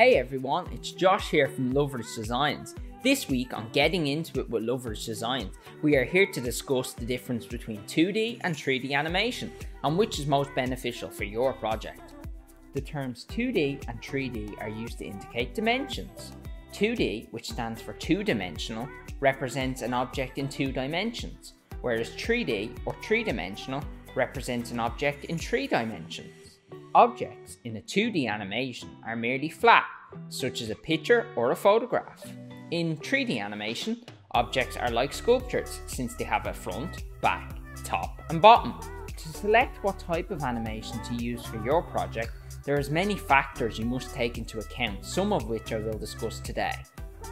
Hey everyone, it's Josh here from Lovers Designs. This week on Getting Into It with Lovers Designs, we are here to discuss the difference between 2D and 3D animation and which is most beneficial for your project. The terms 2D and 3D are used to indicate dimensions. 2D, which stands for two dimensional, represents an object in two dimensions, whereas 3D or three dimensional represents an object in three dimensions. Objects in a 2D animation are merely flat, such as a picture or a photograph. In 3D animation, objects are like sculptures since they have a front, back, top and bottom. To select what type of animation to use for your project, there is many factors you must take into account, some of which I will discuss today.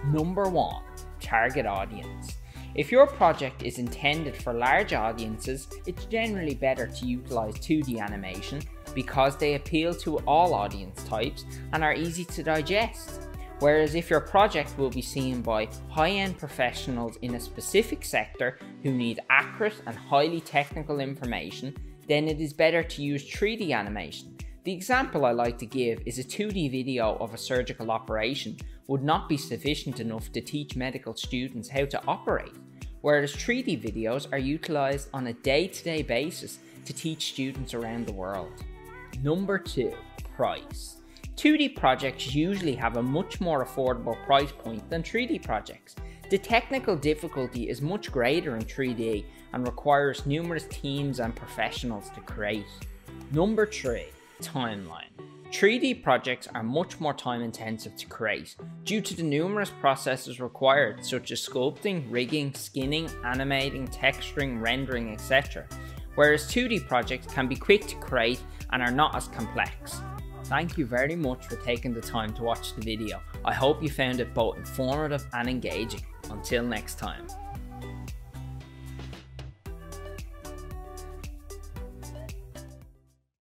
Number 1. Target audience. If your project is intended for large audiences, it's generally better to utilize 2D animation because they appeal to all audience types and are easy to digest. Whereas if your project will be seen by high-end professionals in a specific sector who need accurate and highly technical information, then it is better to use 3D animation. The example I like to give is a 2D video of a surgical operation would not be sufficient enough to teach medical students how to operate whereas 3D videos are utilised on a day-to-day basis to teach students around the world. Number 2. Price. 2D projects usually have a much more affordable price point than 3D projects. The technical difficulty is much greater in 3D and requires numerous teams and professionals to create. Number 3. Timeline. 3D projects are much more time intensive to create due to the numerous processes required such as sculpting, rigging, skinning, animating, texturing, rendering, etc. Whereas 2D projects can be quick to create and are not as complex. Thank you very much for taking the time to watch the video. I hope you found it both informative and engaging. Until next time.